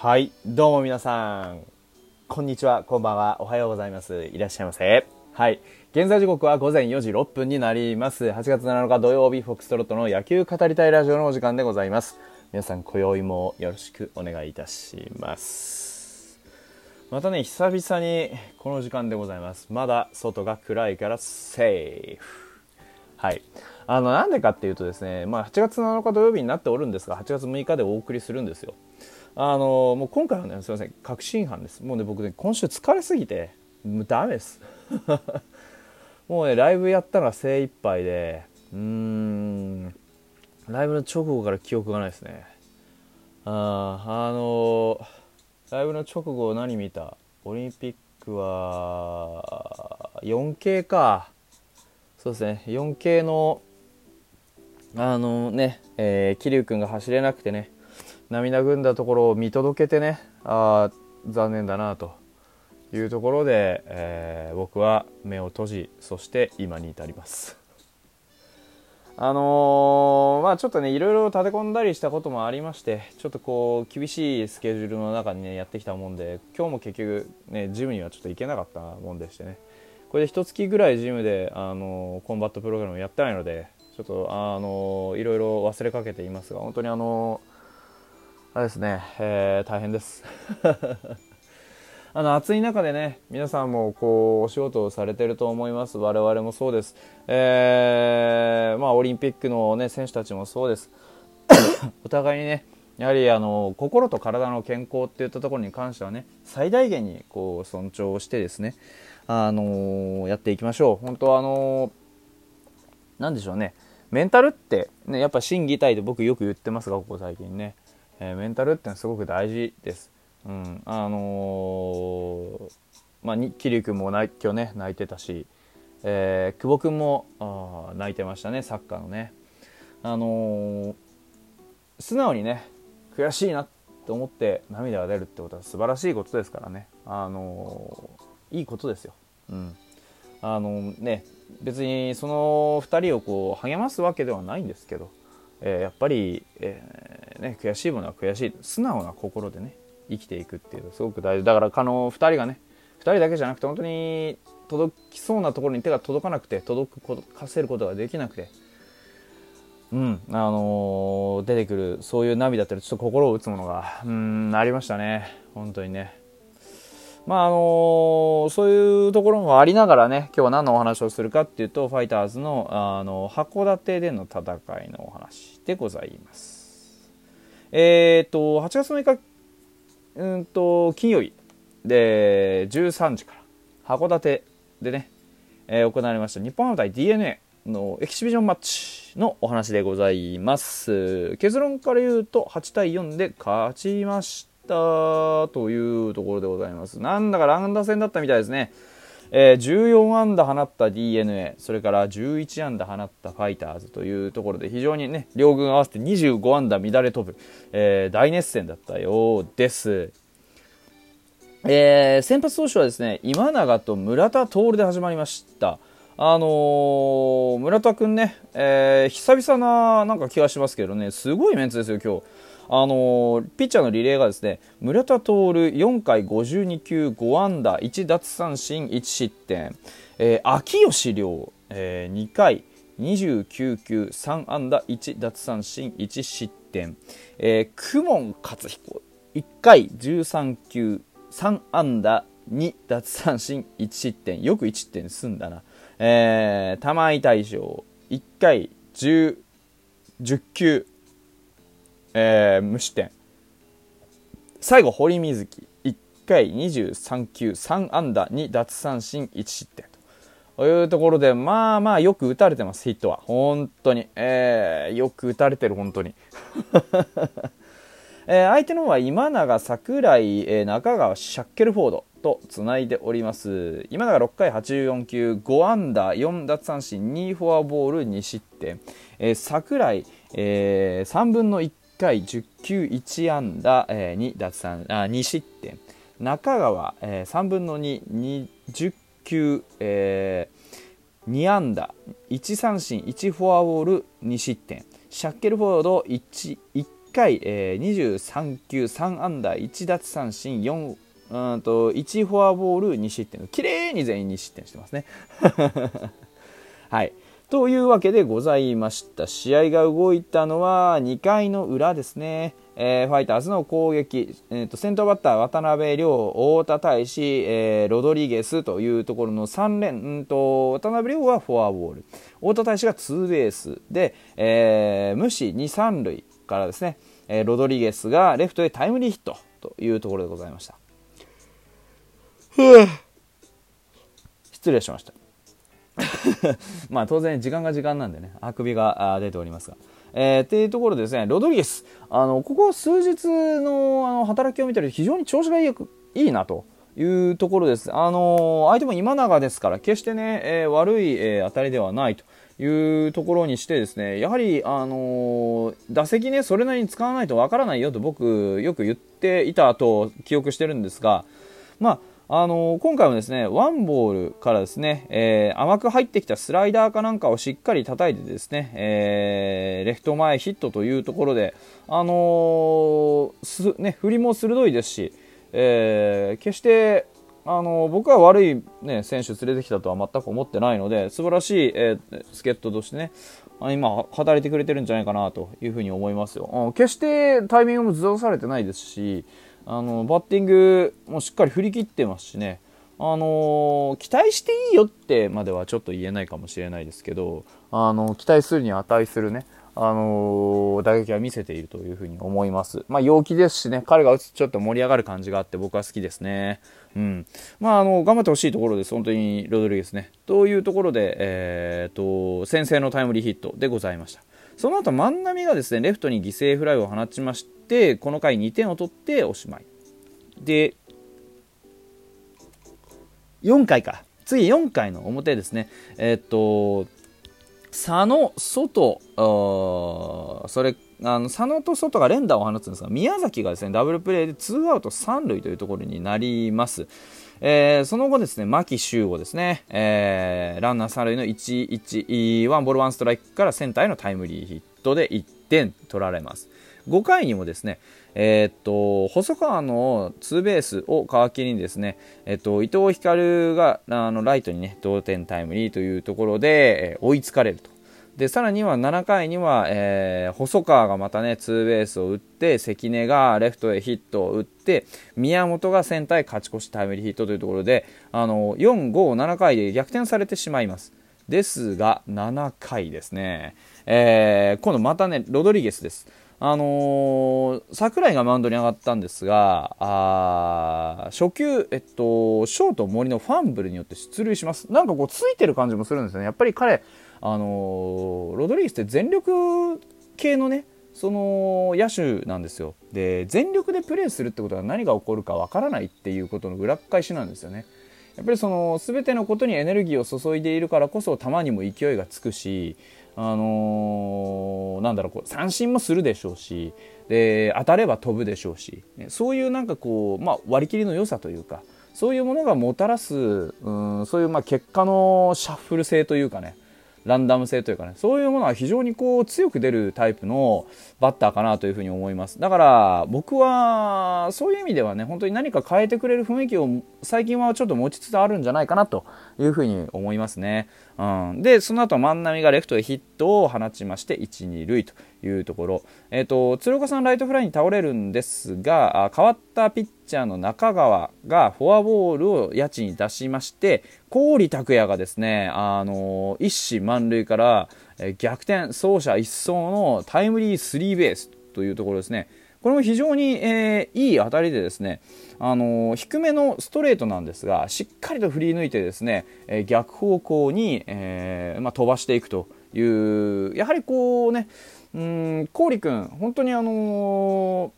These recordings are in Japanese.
はい、どうも皆さん、こんにちは、こんばんは、おはようございます。いらっしゃいませ。はい、現在時刻は午前4時6分になります。8月7日土曜日、フォックストロットの野球語りたいラジオのお時間でございます。皆さん、今宵もよろしくお願いいたします。またね、久々にこの時間でございます。まだ外が暗いからセーフ。はい。あの、なんでかっていうとですね、まあ、8月7日土曜日になっておるんですが、8月6日でお送りするんですよ。あの、もう今回はね、すいません、確信犯です。もうね、僕ね、今週疲れすぎて、もうダメです。もうね、ライブやったのが精一杯で、うーん、ライブの直後から記憶がないですね。あーあの、ライブの直後何見た？オリンピックは、4K か。そうですね、4K の、あのね、えー、桐生君が走れなくてね、涙ぐんだところを見届けてね、あ残念だなというところで、えー僕は目を閉じ、そして今に至ります。あのーまあちょっとね、いろいろ立て込んだりしたこともありまして、ちょっとこう、厳しいスケジュールの中にね、やってきたもんで、今日も結局ね、ジムにはちょっと行けなかったもんでしてね、これで一月ぐらいジムで、あのーコンバットプログラムやってないので、ちょっと、あのーいろいろ忘れかけていますが、本当にあのーあれですね、えー大変です。あの暑い中でね皆さんもこうお仕事をされてると思います。我々もそうです、えーまあ、オリンピックの、ね、選手たちもそうです。お互いにねやはりあの心と体の健康っていったところに関してはね最大限にこう尊重してですねあのやっていきましょう。本当あのなんでしょうね。メンタルって、ね、やっぱ心技体で僕よく言ってますがここ最近ね、えーメンタルってのはすごく大事です。うん、あのーまあ、に桐生君も泣今日ね泣いてたし、えー久保君もあ泣いてましたねサッカーのね、あのー素直にね悔しいなって思って涙が出るってことは素晴らしいことですからね、あのいいことですよ、うん。あのね、別にその2人をこう励ますわけではないんですけど、えーやっぱり、えーね、悔しいものは悔しい。素直な心でね生きていくっていうのはすごく大事。だからあの2人がね2人だけじゃなくて本当に届きそうなところに手が届かなくて届くことかせることができなくて。うんあのー出てくるそういう涙ってちょっと心を打つものがうんありましたね。本当にね。まああのそういうところもありながらね今日は何のお話をするかっていうとファイターズのあの函館での戦いのお話でございます。えっ、と8月6日うんと金曜日で13時から函館でね、えー行われました日本ハム対 d n a のエキシビジョンマッチのお話でございます。結論から言うと8対4で勝ちましたというところでございますなんだか乱打戦だったみたいですねえー14安打放った d n a それから11安打放ったファイターズというところで非常にね両軍合わせて25安打乱れ飛ぶ、えー大熱戦だったようです。えー先発投手はですね今永と村田徹で始まりました。あのー村田君ね、えー久々ななんか気がしますけどね、すごいメンツですよ、今日。あのピッチャーのリレーがですね村田徹4回52球5安打1奪三振1失点、えー秋吉亮、えー2回29球3安打1奪三振1失点、えー、公文勝彦1回13球3安打2奪三振1失点。よく1失点済んだな、えー、玉井大将1回10 10球えー無失点最後堀瑞希。1回23球3安打2奪三振1失点と。いうところでまあまあよく打たれてますヒットは。本当に、えーよく打たれてる本当に。えー相手の方は今永、櫻井、えー中川、シャッケルフォードとつないでおります。今永6回84球5安打4奪三振2フォアボール2失点、えー櫻井、えー3分の1回10球1安打、えー2奪三あ2失点。中川、えー3分の220球、えー2安打。1三振1フォアボール2失点。シャッケルフォード 1, 1回、えー、23球3安打1奪三振4うんと1フォアボール2失点。綺麗に全員2失点してますね。はい。というわけでございました試合が動いたのは2回の裏ですねえー、ファイターズの攻撃、えーと、先頭バッター渡辺亮、太田大志、えー、ロドリゲスというところの3連、うんと、渡辺亮はフォアボール、太田大志がツーベースで、えー、無視2、3塁からですね、えー、ロドリゲスがレフトへタイムリーヒットというところでございました。失礼しました。まあ当然時間が時間なんでね、あくびが出ておりますが。えー、っていうところですね、ロドリゲス、あの、ここ数日のあの働きを見てると非常に調子がいいいいなと。いうところです。あの相手も今永ですから、決してね、えー、悪い、えー、当たりではないというところにしてですね、やはり、あの打席ね、それなりに使わないとわからないよと僕、よく言っていたと記憶してるんですが、まあ、あの今回もですね、ワンボールからですね、えー、甘く入ってきたスライダーかなんかをしっかり叩いてですね、えー、レフト前ヒットというところで、あのー、ね、振りも鋭いですし、えー、決して、あの僕は悪い、ね、選手連れてきたとは全く思ってないので、素晴らしい、えー、助っ人としてね、今、働いてくれてるんじゃないかなというふうに思いますよ。決してタイミングもずらされてないですし、あのバッティングもしっかり振り切ってますしね、あの期待していいよってまではちょっと言えないかもしれないですけど、あの期待するに値するね、あの打撃は見せているというふうに思います。まあ、陽気ですしね、彼が打つとちょっと盛り上がる感じがあって僕は好きですね。うん。まあ、あの、頑張ってほしいところです。本当にロドリゲスね。というところで、えー、と、先制のタイムリーヒットでございました。その後万波がですねレフトに犠牲フライを放ちましてこの回2点を取っておしまい。で4回か。次4回の表ですね。えー、っと佐野、外、それあの佐野と外が連打を放つんですが宮崎がですねダブルプレーでツーアウト3塁というところになります。えー、その後ですね、牧秀悟ですね、えー、ランナー3塁の1、1、ワンボールワンストライクからセンターへのタイムリーヒットで1点取られます。5回にもですね、えー、っと、細川のツーベースを皮切りにですね、えっと、伊藤光があのライトにね、同点タイムリーというところで、えー、追いつかれると。でさらには7回には、えー、細川がまたねツーベースを打って関根がレフトへヒットを打って宮本がセンターへ勝ち越しタイムリーヒットというところであの4、5、7回で逆転されてしまいます。ですが7回ですね、えー、今度またねロドリゲスです。あのー、櫻井がマウンドに上がったんですが、あ初球、えっと、ショート森のファンブルによって出塁します。なんかこう、ついてる感じもするんですよね。やっぱり彼、あのロドリゲスって全力系のねその野手なんですよ。で全力でプレーするってことは何が起こるかわからないっていうことの裏返しなんですよね。やっぱりその全てのことにエネルギーを注いでいるからこそ球にも勢いがつくしあのー、なんだろうこう三振もするでしょうしで当たれば飛ぶでしょうしそういうなんかこう、まあ、割り切りの良さというかそういうものがもたらすうんそういうまあ結果のシャッフル性というかねランダム性というかね、そういうものは非常にこう強く出るタイプのバッターかなというふうに思います。だから僕はそういう意味ではね、本当に何か変えてくれる雰囲気を最近はちょっと持ちつつあるんじゃないかなというふうに思いますね。うん、で、その後万波がレフトへヒットを放ちまして、1、2塁というところ。えっ、ー、と、鶴岡さんライトフライに倒れるんですがあ、変わったピッチャーの中川がフォアボールを家賃に出しまして、郡拓也がですね、あの、一死満塁から、え逆転、走者一掃のタイムリースリーベースというところですね。これも非常に、えー、いい当たりでですね、あのー、低めのストレートなんですがしっかりと振り抜いてですね、えー、逆方向に、えーまあ、飛ばしていくというやはりこうねうん郡君本当にあの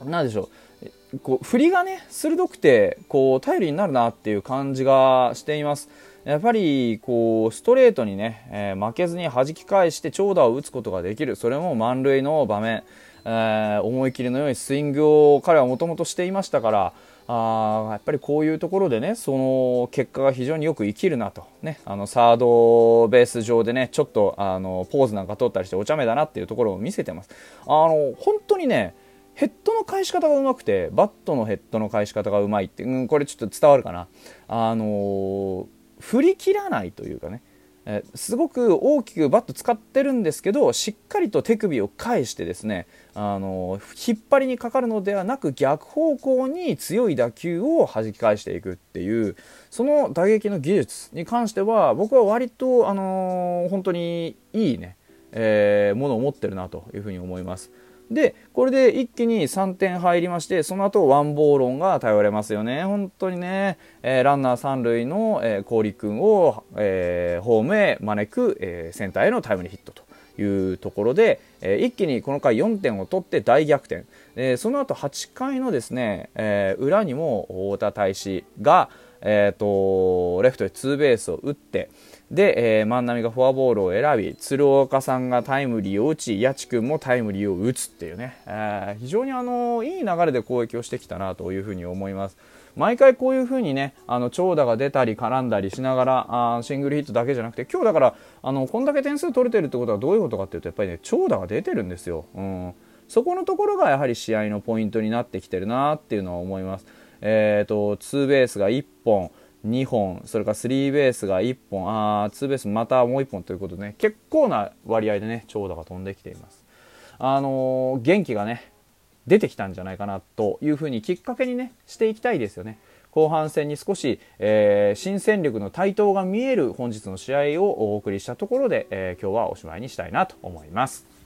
ー、なんでしょうこう振りがね鋭くてこう頼りになるなっていう感じがしています。やっぱりこうストレートにね、えー、負けずに弾き返して長打を打つことができるそれも満塁の場面、えー、思い切りの良いスイングを彼はもともとしていましたからあやっぱりこういうところでねその結果が非常によく生きるなと、ね、あのサードベース上でねちょっとあのポーズなんか取ったりしてお茶目だなっていうところを見せてます。あの本当にねヘッドの返し方がうまくてバットのヘッドの返し方がうまいって、うん、これちょっと伝わるかな。あの、振り切らないというかねえすごく大きくバット使ってるんですけどしっかりと手首を返してですねあの引っ張りにかかるのではなく逆方向に強い打球を弾き返していくっていうその打撃の技術に関しては僕は割と、あのー、本当にいいね、えー、ものを持ってるなというふうに思います。で、これで一気に3点入りまして、その後ワンボーロンが頼れますよね。本当にね、えー、ランナー3塁の、えー、郡君を、えー、ホームへ招く、えー、センターへのタイムリーヒットと。いうところで、えー、一気にこの回4点を取って大逆転、えー、その後8回のですね、えー、裏にも太田大使が、えーとレフトへツーベースを打って、で、えー、万波がフォアボールを選び鶴岡さんがタイムリーを打ち八千君もタイムリーを打つっていうね、えー、非常にあのいい流れで攻撃をしてきたなというふうに思います。毎回こういうふうにねあの長打が出たり絡んだりしながらあシングルヒットだけじゃなくて今日だからあのこんだけ点数取れてるってことはどういうことかっていうとやっぱりね長打が出てるんですよ、うん、そこのところがやはり試合のポイントになってきてるなっていうのは思います。えーとツーベースが1本。2本それからスリーベースが1本あーツーベースまたもう1本ということでね結構な割合でね長打が飛んできていますあのー、元気がね出てきたんじゃないかなというふうにきっかけにねしていきたいですよね後半戦に少し、えー、新戦力の台頭が見える本日の試合をお送りしたところで、えー、今日はおしまいにしたいなと思います。